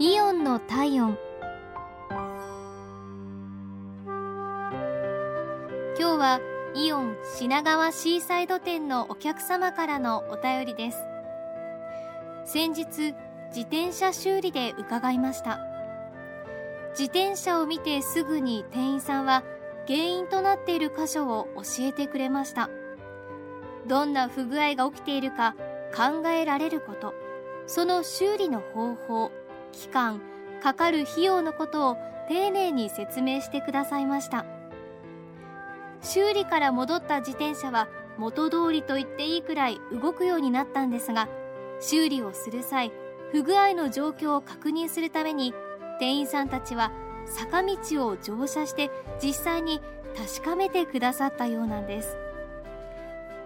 イオンの体温。今日はイオン品川シーサイド店のお客様からのお便りです。先日自転車修理で伺いました。自転車を見てすぐに店員さんは原因となっている箇所を教えてくれました。どんな不具合が起きているか考えられること。その修理の方法期間かかる費用のことを丁寧に説明してくださいました。修理から戻った自転車は元通りと言っていいくらい動くようになったんですが修理をする際不具合の状況を確認するために店員さんたちは坂道を乗車して実際に確かめてくださったようなんです。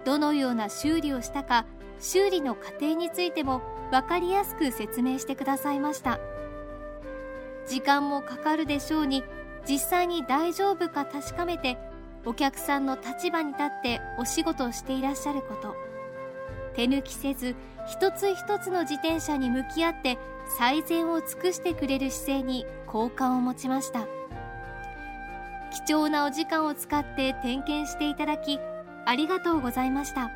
どのような修理をしたか修理の過程についても分かりやすく説明してくださいました。時間もかかるでしょうに実際に大丈夫か確かめてお客さんの立場に立ってお仕事をしていらっしゃること。手抜きせず一つ一つの自転車に向き合って最善を尽くしてくれる姿勢に好感を持ちました。貴重なお時間を使って点検していただきありがとうございました。